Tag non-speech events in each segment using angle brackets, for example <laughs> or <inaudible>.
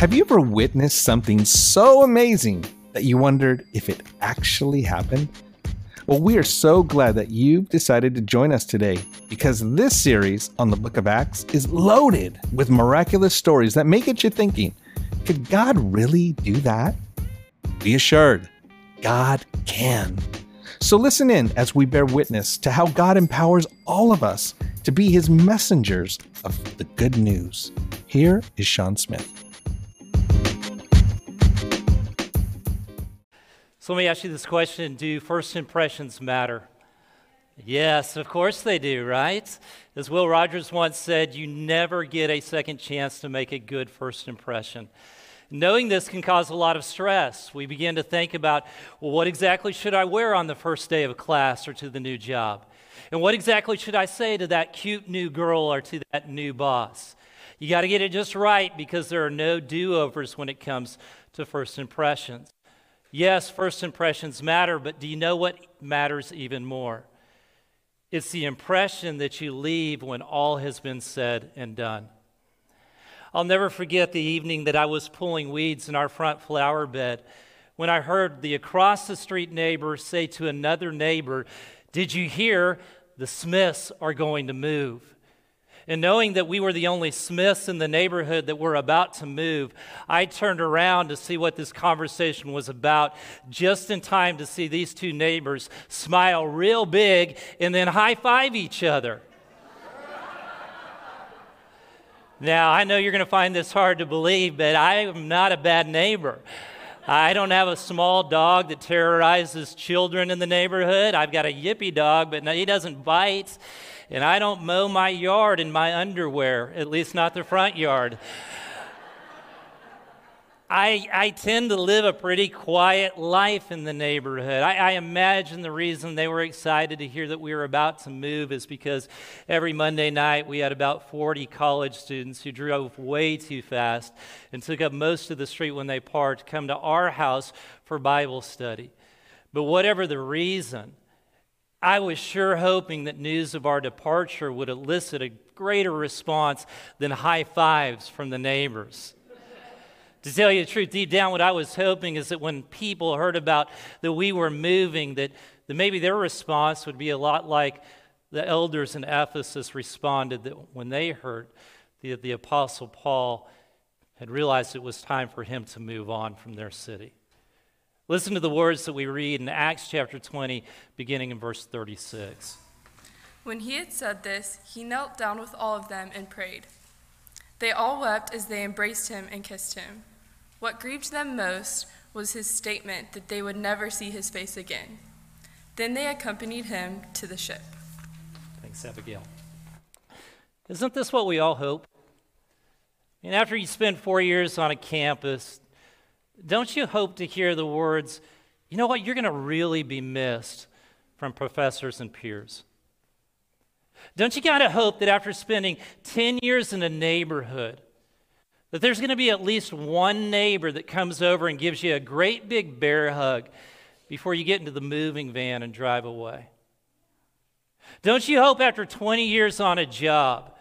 Have you ever witnessed something so amazing that you wondered if it actually happened? Well, we are so glad that you've decided to join us today because this series on the book of Acts is loaded with miraculous stories that may get you thinking could God really do that? Be assured, God can. So listen in as we bear witness to how God empowers all of us to be his messengers of the good news. Here is Sean Smith. So let me ask you this question Do first impressions matter? Yes, of course they do, right? As Will Rogers once said, you never get a second chance to make a good first impression. Knowing this can cause a lot of stress. We begin to think about, well, what exactly should I wear on the first day of class or to the new job? And what exactly should I say to that cute new girl or to that new boss? You got to get it just right because there are no do overs when it comes to first impressions. Yes, first impressions matter, but do you know what matters even more? It's the impression that you leave when all has been said and done. I'll never forget the evening that I was pulling weeds in our front flower bed when I heard the across the street neighbor say to another neighbor, Did you hear the Smiths are going to move? And knowing that we were the only Smiths in the neighborhood that were about to move, I turned around to see what this conversation was about, just in time to see these two neighbors smile real big and then high five each other. Now, I know you're going to find this hard to believe, but I am not a bad neighbor. I don't have a small dog that terrorizes children in the neighborhood. I've got a yippy dog, but he doesn't bite. And I don't mow my yard in my underwear, at least not the front yard. I, I tend to live a pretty quiet life in the neighborhood. I, I, imagine the reason they were excited to hear that we were about to move is because every Monday night we had about 40 college students who drove way too fast and took up most of the street when they parked, come to our house for Bible study. But whatever the reason, I was sure hoping that news of our departure would elicit a greater response than high fives from the neighbors. To tell you the truth, deep down, what I was hoping is that when people heard about that we were moving, that, that maybe their response would be a lot like the elders in Ephesus responded that when they heard that the Apostle Paul had realized it was time for him to move on from their city. Listen to the words that we read in Acts chapter 20, beginning in verse 36. When he had said this, he knelt down with all of them and prayed. They all wept as they embraced him and kissed him. What grieved them most was his statement that they would never see his face again. Then they accompanied him to the ship. Thanks, Abigail. Isn't this what we all hope? And after you spend four years on a campus, don't you hope to hear the words, you know what, you're going to really be missed from professors and peers? Don't you kind of hope that after spending 10 years in a neighborhood, that there's going to be at least one neighbor that comes over and gives you a great big bear hug before you get into the moving van and drive away. Don't you hope after 20 years on a job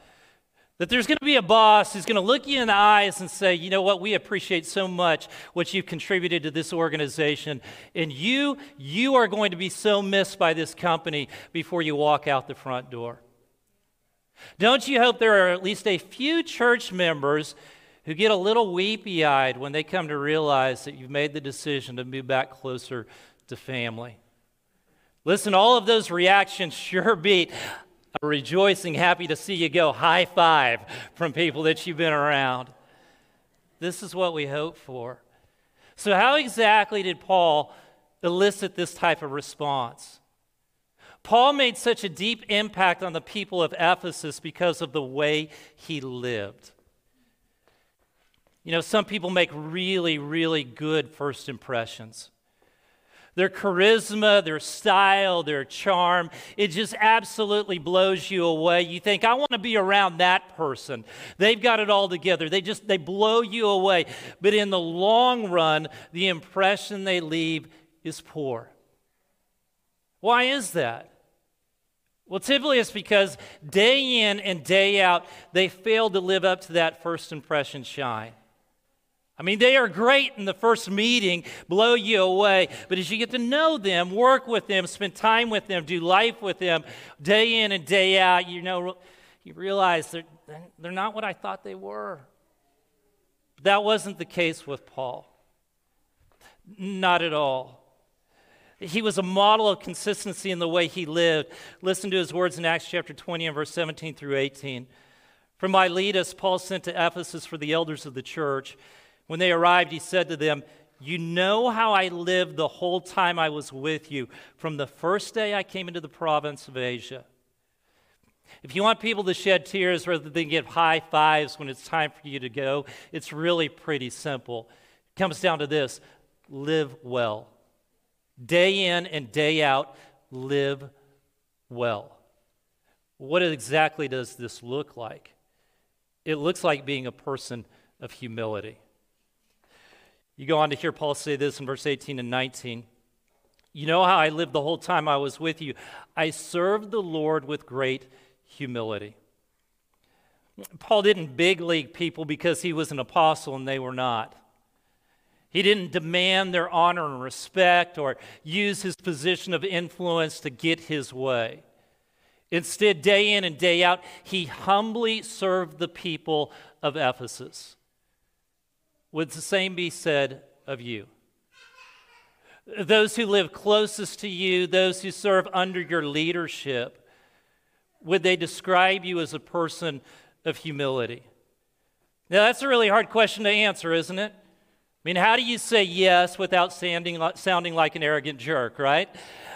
that there's going to be a boss who's going to look you in the eyes and say, you know what, we appreciate so much what you've contributed to this organization. And you, you are going to be so missed by this company before you walk out the front door. Don't you hope there are at least a few church members who get a little weepy eyed when they come to realize that you've made the decision to move back closer to family. Listen, all of those reactions sure beat rejoicing, happy to see you go, high five from people that you've been around. This is what we hope for. So, how exactly did Paul elicit this type of response? Paul made such a deep impact on the people of Ephesus because of the way he lived. You know, some people make really, really good first impressions. Their charisma, their style, their charm, it just absolutely blows you away. You think, I want to be around that person. They've got it all together. They just they blow you away. But in the long run, the impression they leave is poor. Why is that? Well, typically it's because day in and day out, they fail to live up to that first impression shine. I mean, they are great in the first meeting, blow you away. But as you get to know them, work with them, spend time with them, do life with them, day in and day out, you know, you realize they're, they're not what I thought they were. That wasn't the case with Paul. Not at all. He was a model of consistency in the way he lived. Listen to his words in Acts chapter 20 and verse 17 through 18. From Miletus, Paul sent to Ephesus for the elders of the church. When they arrived, he said to them, You know how I lived the whole time I was with you, from the first day I came into the province of Asia. If you want people to shed tears rather than give high fives when it's time for you to go, it's really pretty simple. It comes down to this live well. Day in and day out, live well. What exactly does this look like? It looks like being a person of humility. You go on to hear Paul say this in verse 18 and 19. You know how I lived the whole time I was with you. I served the Lord with great humility. Paul didn't big league people because he was an apostle and they were not. He didn't demand their honor and respect or use his position of influence to get his way. Instead, day in and day out, he humbly served the people of Ephesus. Would the same be said of you? Those who live closest to you, those who serve under your leadership, would they describe you as a person of humility? Now, that's a really hard question to answer, isn't it? I mean, how do you say yes without sounding, sounding like an arrogant jerk, right?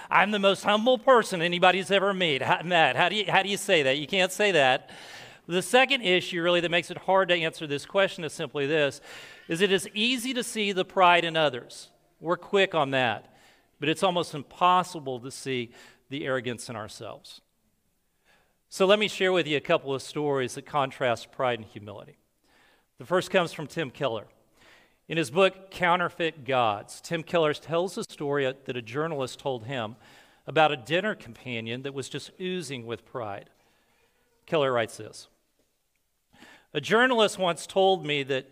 I'm the most humble person anybody's ever met. Matt, how do, you, how do you say that? You can't say that. The second issue, really, that makes it hard to answer this question is simply this is it is easy to see the pride in others. We're quick on that. But it's almost impossible to see the arrogance in ourselves. So let me share with you a couple of stories that contrast pride and humility. The first comes from Tim Keller. In his book, Counterfeit Gods, Tim Keller tells a story that a journalist told him about a dinner companion that was just oozing with pride. Keller writes this A journalist once told me that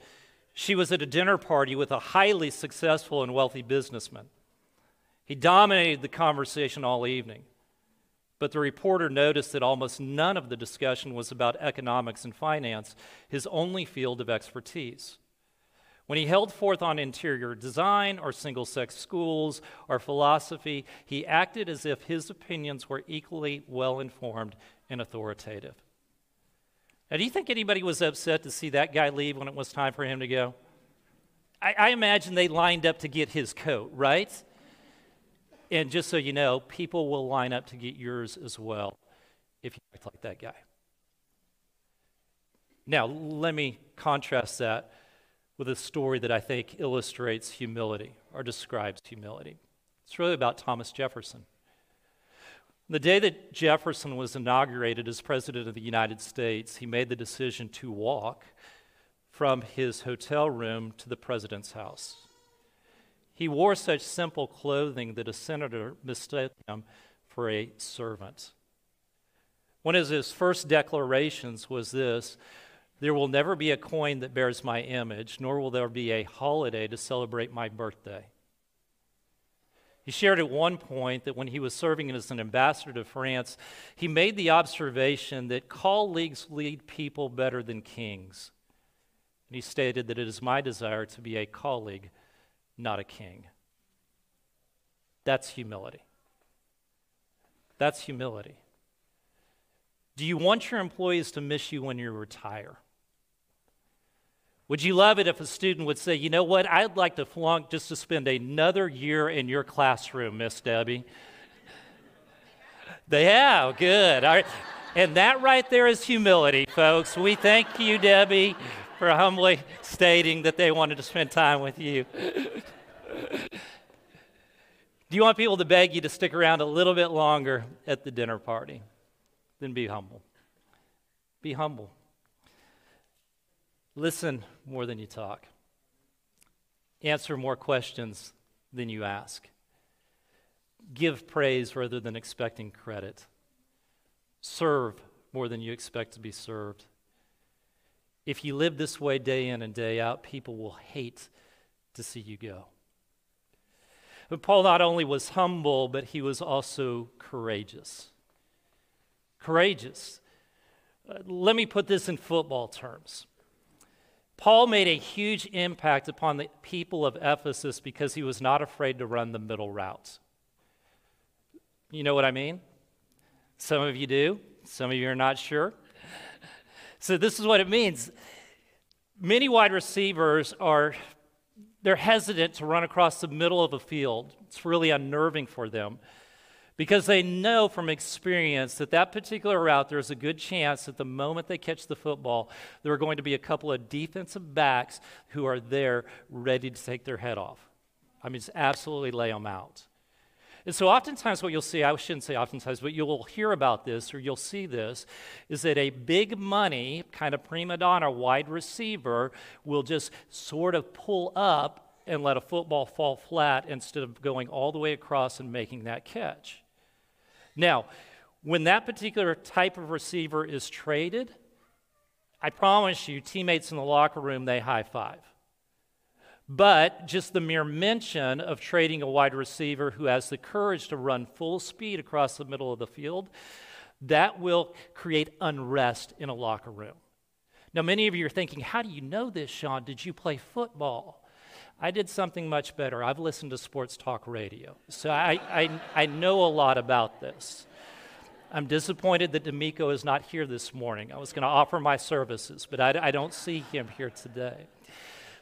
she was at a dinner party with a highly successful and wealthy businessman. He dominated the conversation all evening, but the reporter noticed that almost none of the discussion was about economics and finance, his only field of expertise. When he held forth on interior design or single sex schools or philosophy, he acted as if his opinions were equally well informed and authoritative. Now, do you think anybody was upset to see that guy leave when it was time for him to go? I, I imagine they lined up to get his coat, right? And just so you know, people will line up to get yours as well if you act like that guy. Now, let me contrast that with a story that I think illustrates humility or describes humility. It's really about Thomas Jefferson. The day that Jefferson was inaugurated as President of the United States, he made the decision to walk from his hotel room to the President's house. He wore such simple clothing that a senator mistook him for a servant. One of his first declarations was this there will never be a coin that bears my image, nor will there be a holiday to celebrate my birthday. He shared at one point that when he was serving as an ambassador to France, he made the observation that colleagues lead people better than kings. And he stated that it is my desire to be a colleague, not a king. That's humility. That's humility. Do you want your employees to miss you when you retire? Would you love it if a student would say, you know what, I'd like to flunk just to spend another year in your classroom, Miss Debbie? <laughs> they have, good. All right. And that right there is humility, folks. We thank you, Debbie, for humbly stating that they wanted to spend time with you. <laughs> Do you want people to beg you to stick around a little bit longer at the dinner party? Then be humble. Be humble. Listen more than you talk. Answer more questions than you ask. Give praise rather than expecting credit. Serve more than you expect to be served. If you live this way day in and day out, people will hate to see you go. But Paul not only was humble, but he was also courageous. Courageous. Uh, let me put this in football terms. Paul made a huge impact upon the people of Ephesus because he was not afraid to run the middle route. You know what I mean? Some of you do, some of you are not sure. So, this is what it means. Many wide receivers are they're hesitant to run across the middle of a field. It's really unnerving for them because they know from experience that that particular route, there's a good chance that the moment they catch the football, there are going to be a couple of defensive backs who are there ready to take their head off. I mean, just absolutely lay them out. And so, oftentimes, what you'll see, I shouldn't say oftentimes, but you'll hear about this or you'll see this, is that a big money, kind of prima donna wide receiver will just sort of pull up and let a football fall flat instead of going all the way across and making that catch. Now, when that particular type of receiver is traded, I promise you, teammates in the locker room, they high five. But just the mere mention of trading a wide receiver who has the courage to run full speed across the middle of the field, that will create unrest in a locker room. Now, many of you are thinking, how do you know this, Sean? Did you play football? I did something much better. I've listened to sports talk radio, so I, I, I know a lot about this. I'm disappointed that D'Amico is not here this morning. I was going to offer my services, but I, I don't see him here today.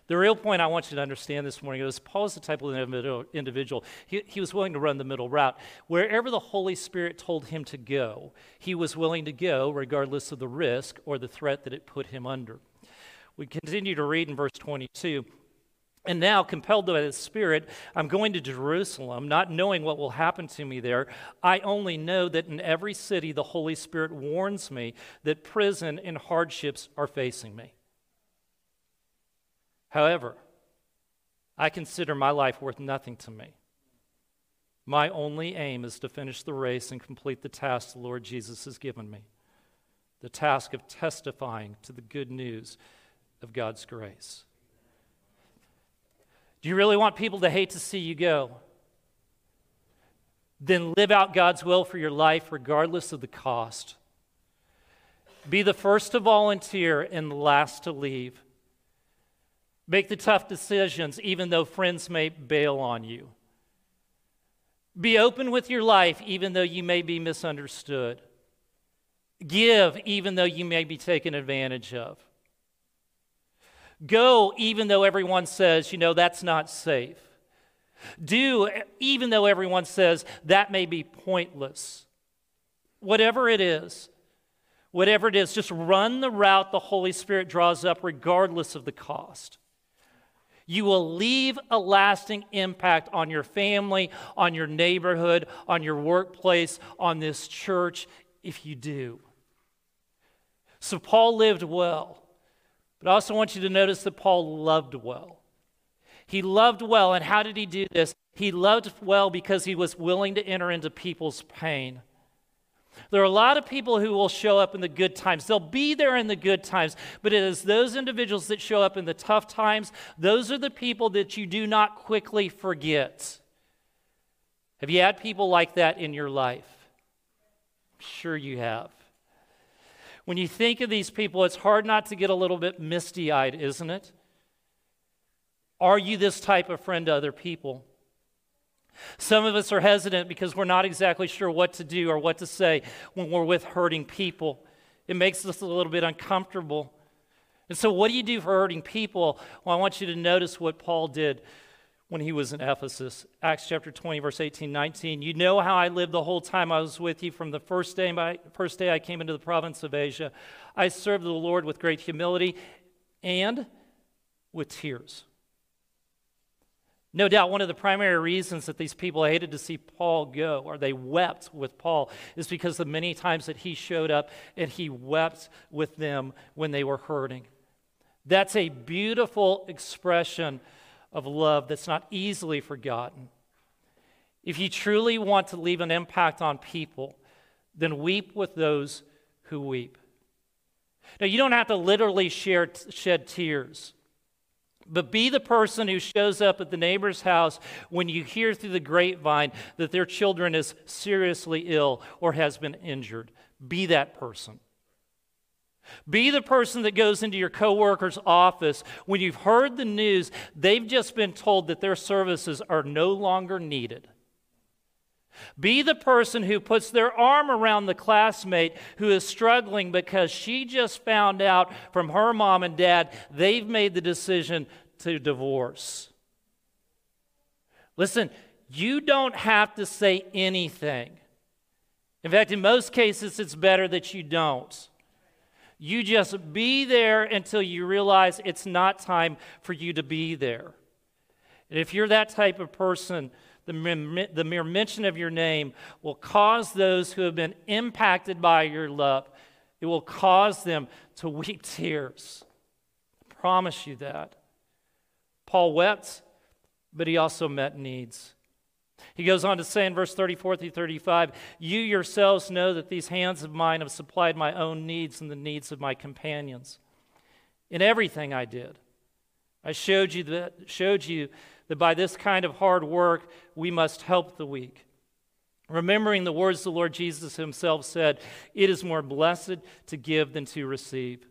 The real point I want you to understand this morning is Paul is the type of individual. He, he was willing to run the middle route. Wherever the Holy Spirit told him to go, he was willing to go, regardless of the risk or the threat that it put him under. We continue to read in verse 22. And now, compelled by the Spirit, I'm going to Jerusalem, not knowing what will happen to me there. I only know that in every city the Holy Spirit warns me that prison and hardships are facing me. However, I consider my life worth nothing to me. My only aim is to finish the race and complete the task the Lord Jesus has given me the task of testifying to the good news of God's grace. Do you really want people to hate to see you go? Then live out God's will for your life regardless of the cost. Be the first to volunteer and the last to leave. Make the tough decisions, even though friends may bail on you. Be open with your life, even though you may be misunderstood. Give, even though you may be taken advantage of. Go, even though everyone says, you know, that's not safe. Do, even though everyone says that may be pointless. Whatever it is, whatever it is, just run the route the Holy Spirit draws up, regardless of the cost. You will leave a lasting impact on your family, on your neighborhood, on your workplace, on this church if you do. So, Paul lived well. But I also want you to notice that Paul loved well. He loved well, and how did he do this? He loved well because he was willing to enter into people's pain. There are a lot of people who will show up in the good times. They'll be there in the good times, but it is those individuals that show up in the tough times, those are the people that you do not quickly forget. Have you had people like that in your life? I'm sure you have. When you think of these people, it's hard not to get a little bit misty eyed, isn't it? Are you this type of friend to other people? Some of us are hesitant because we're not exactly sure what to do or what to say when we're with hurting people. It makes us a little bit uncomfortable. And so, what do you do for hurting people? Well, I want you to notice what Paul did when he was in Ephesus. Acts chapter 20, verse 18, 19. You know how I lived the whole time I was with you from the first day, my, first day I came into the province of Asia. I served the Lord with great humility and with tears. No doubt one of the primary reasons that these people hated to see Paul go, or they wept with Paul, is because the many times that he showed up and he wept with them when they were hurting. That's a beautiful expression of love that's not easily forgotten. If you truly want to leave an impact on people, then weep with those who weep. Now, you don't have to literally share, shed tears. But be the person who shows up at the neighbor's house when you hear through the grapevine that their children is seriously ill or has been injured. Be that person. Be the person that goes into your coworker's office when you've heard the news they've just been told that their services are no longer needed. Be the person who puts their arm around the classmate who is struggling because she just found out from her mom and dad they've made the decision to divorce. Listen, you don't have to say anything. In fact, in most cases, it's better that you don't. You just be there until you realize it's not time for you to be there. And if you're that type of person, the, the mere mention of your name will cause those who have been impacted by your love, it will cause them to weep tears. I promise you that. Paul wept, but he also met needs. He goes on to say in verse 34 through 35 You yourselves know that these hands of mine have supplied my own needs and the needs of my companions. In everything I did, I showed you that, showed you that by this kind of hard work we must help the weak. Remembering the words the Lord Jesus himself said, It is more blessed to give than to receive.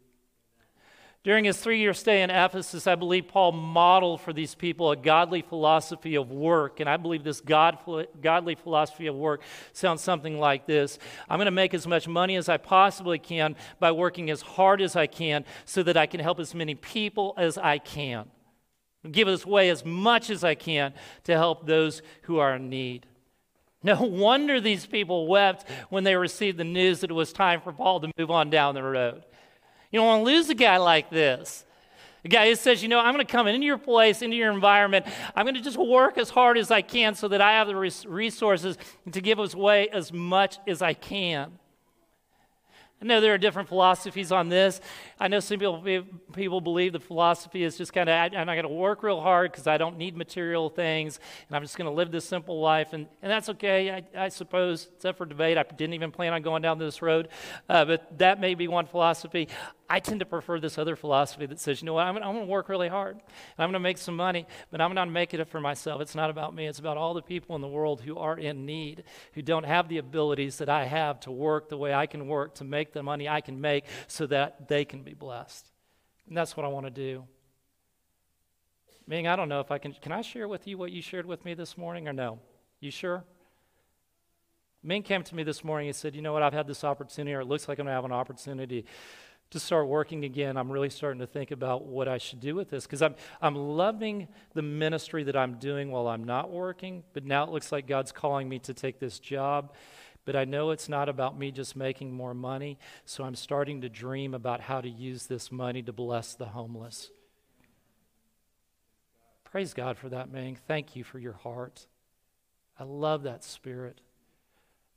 During his three year stay in Ephesus, I believe Paul modeled for these people a godly philosophy of work. And I believe this God, godly philosophy of work sounds something like this I'm going to make as much money as I possibly can by working as hard as I can so that I can help as many people as I can give this way as much as I can to help those who are in need. No <laughs> wonder these people wept when they received the news that it was time for Paul to move on down the road. You don't want to lose a guy like this. A guy who says, you know, I'm going to come into your place, into your environment. I'm going to just work as hard as I can so that I have the resources to give away as much as I can. I know there are different philosophies on this. I know some people, people believe the philosophy is just kind of, I'm not going to work real hard because I don't need material things, and I'm just going to live this simple life. And, and that's okay, I, I suppose. It's up for debate. I didn't even plan on going down this road, uh, but that may be one philosophy. I tend to prefer this other philosophy that says, you know what, I'm, I'm going to work really hard, I'm going to make some money, but I'm not making it for myself. It's not about me, it's about all the people in the world who are in need, who don't have the abilities that I have to work the way I can work, to make the money I can make so that they can be blessed. And that's what I want to do. Ming, I don't know if I can. Can I share with you what you shared with me this morning or no? You sure? Ming came to me this morning and said, You know what? I've had this opportunity, or it looks like I'm going to have an opportunity to start working again, I'm really starting to think about what I should do with this because I'm, I'm loving the ministry that I'm doing while I'm not working, but now it looks like God's calling me to take this job. But I know it's not about me just making more money, so I'm starting to dream about how to use this money to bless the homeless. Praise God for that, Ming. Thank you for your heart. I love that spirit.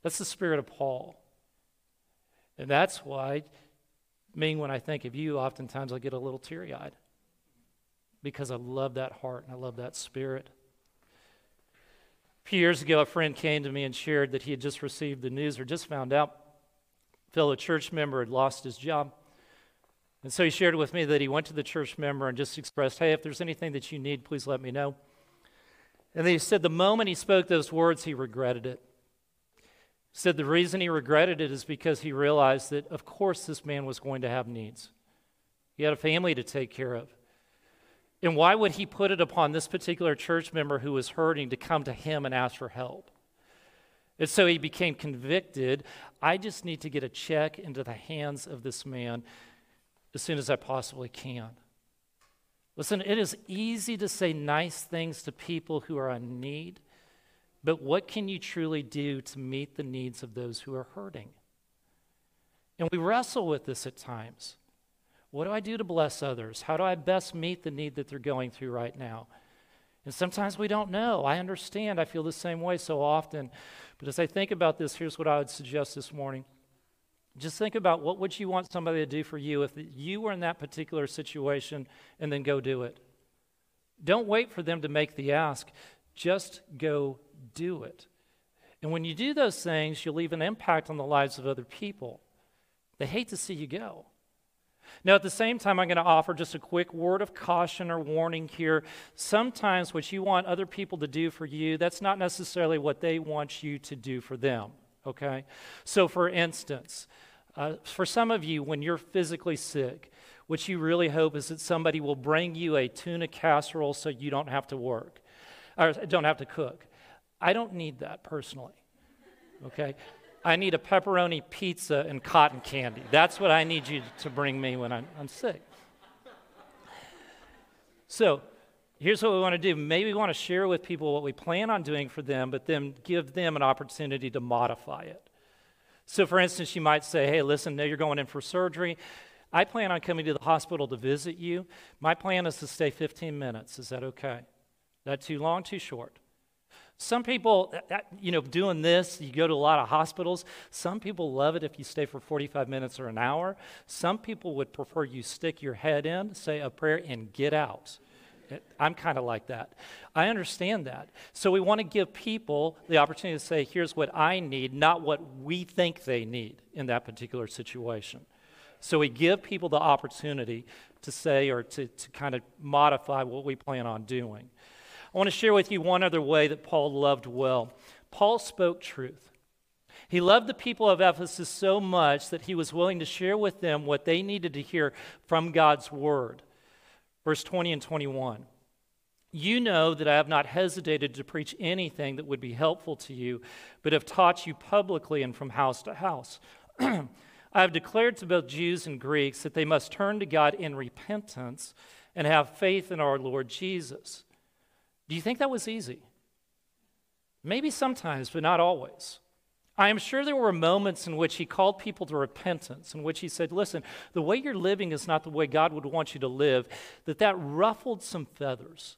That's the spirit of Paul. And that's why Ming, when I think of you, oftentimes I get a little teary eyed because I love that heart and I love that spirit. A few years ago, a friend came to me and shared that he had just received the news or just found out a fellow church member had lost his job. And so he shared with me that he went to the church member and just expressed, Hey, if there's anything that you need, please let me know. And he said the moment he spoke those words, he regretted it said the reason he regretted it is because he realized that, of course, this man was going to have needs. He had a family to take care of. And why would he put it upon this particular church member who was hurting to come to him and ask for help? And so he became convicted. I just need to get a check into the hands of this man as soon as I possibly can. Listen, it is easy to say nice things to people who are in need. But what can you truly do to meet the needs of those who are hurting? And we wrestle with this at times. What do I do to bless others? How do I best meet the need that they're going through right now? And sometimes we don't know. I understand. I feel the same way so often. But as I think about this, here's what I would suggest this morning. Just think about what would you want somebody to do for you if you were in that particular situation and then go do it. Don't wait for them to make the ask. Just go do it. And when you do those things, you'll leave an impact on the lives of other people. They hate to see you go. Now, at the same time, I'm going to offer just a quick word of caution or warning here. Sometimes what you want other people to do for you, that's not necessarily what they want you to do for them, okay? So, for instance, uh, for some of you, when you're physically sick, what you really hope is that somebody will bring you a tuna casserole so you don't have to work or don't have to cook. I don't need that personally, okay? I need a pepperoni pizza and cotton candy. That's what I need you to bring me when I'm, I'm sick. So, here's what we want to do. Maybe we want to share with people what we plan on doing for them, but then give them an opportunity to modify it. So, for instance, you might say, hey, listen, now you're going in for surgery. I plan on coming to the hospital to visit you. My plan is to stay 15 minutes. Is that okay? That too long, too short? Some people, uh, uh, you know, doing this, you go to a lot of hospitals. Some people love it if you stay for 45 minutes or an hour. Some people would prefer you stick your head in, say a prayer, and get out. Uh, I'm kind of like that. I understand that. So we want to give people the opportunity to say, here's what I need, not what we think they need in that particular situation. So we give people the opportunity to say or to, to kind of modify what we plan on doing. I want to share with you one other way that Paul loved well. Paul spoke truth. He loved the people of Ephesus so much that he was willing to share with them what they needed to hear from God's word. Verse 20 and 21. You know that I have not hesitated to preach anything that would be helpful to you, but have taught you publicly and from house to house. <clears throat> I have declared to both Jews and Greeks that they must turn to God in repentance and have faith in our Lord Jesus. Do you think that was easy? Maybe sometimes, but not always. I am sure there were moments in which he called people to repentance, in which he said, Listen, the way you're living is not the way God would want you to live, that that ruffled some feathers.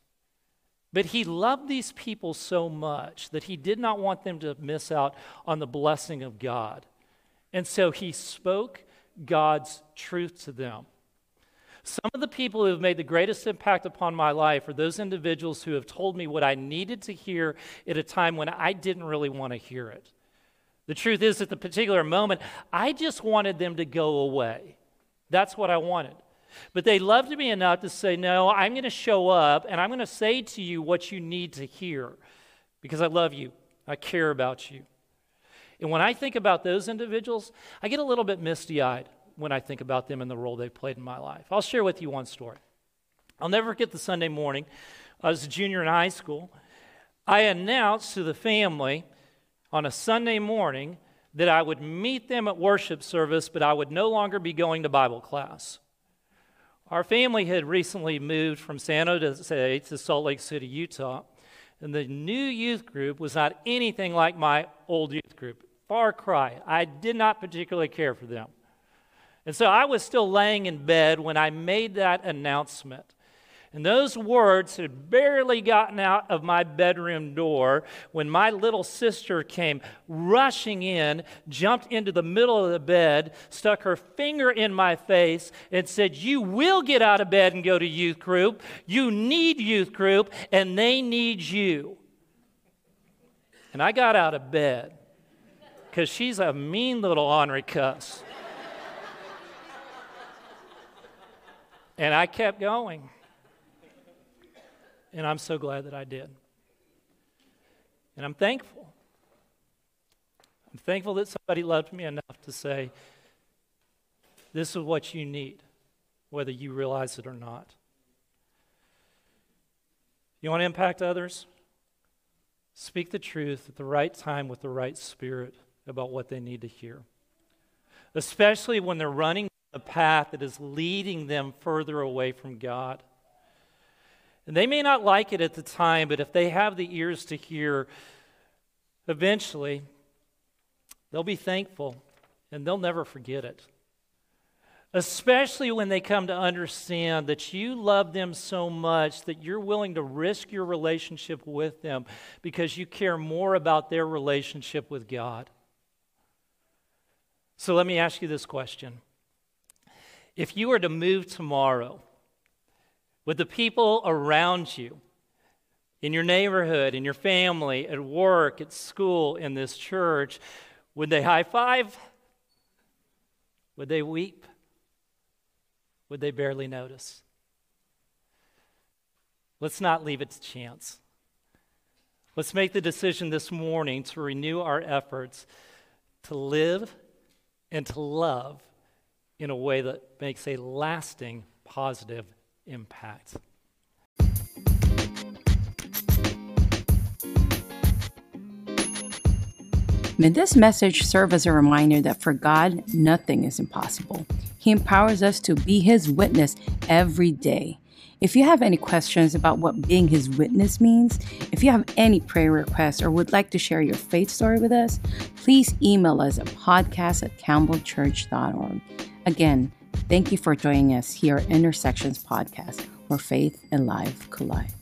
But he loved these people so much that he did not want them to miss out on the blessing of God. And so he spoke God's truth to them. Some of the people who have made the greatest impact upon my life are those individuals who have told me what I needed to hear at a time when I didn't really want to hear it. The truth is, at the particular moment, I just wanted them to go away. That's what I wanted. But they loved me enough to say, No, I'm going to show up and I'm going to say to you what you need to hear because I love you. I care about you. And when I think about those individuals, I get a little bit misty eyed when I think about them and the role they've played in my life. I'll share with you one story. I'll never forget the Sunday morning. I was a junior in high school. I announced to the family on a Sunday morning that I would meet them at worship service, but I would no longer be going to Bible class. Our family had recently moved from San Jose to Salt Lake City, Utah, and the new youth group was not anything like my old youth group. Far cry. I did not particularly care for them. And so I was still laying in bed when I made that announcement. And those words had barely gotten out of my bedroom door when my little sister came rushing in, jumped into the middle of the bed, stuck her finger in my face, and said, You will get out of bed and go to youth group. You need youth group, and they need you. And I got out of bed because she's a mean little ornery cuss. And I kept going. And I'm so glad that I did. And I'm thankful. I'm thankful that somebody loved me enough to say, This is what you need, whether you realize it or not. You want to impact others? Speak the truth at the right time with the right spirit about what they need to hear, especially when they're running a path that is leading them further away from God. And they may not like it at the time, but if they have the ears to hear, eventually they'll be thankful and they'll never forget it. Especially when they come to understand that you love them so much that you're willing to risk your relationship with them because you care more about their relationship with God. So let me ask you this question if you were to move tomorrow, would the people around you, in your neighborhood, in your family, at work, at school, in this church, would they high five? Would they weep? would they barely notice? Let's not leave it to chance. Let's make the decision this morning to renew our efforts to live and to love in a way that makes a lasting positive impact. May this message serve as a reminder that for God, nothing is impossible. He empowers us to be His witness every day. If you have any questions about what being His witness means, if you have any prayer requests or would like to share your faith story with us, please email us at podcast at campbellchurch.org. Again, thank you for joining us here at Intersections Podcast, where faith and life collide.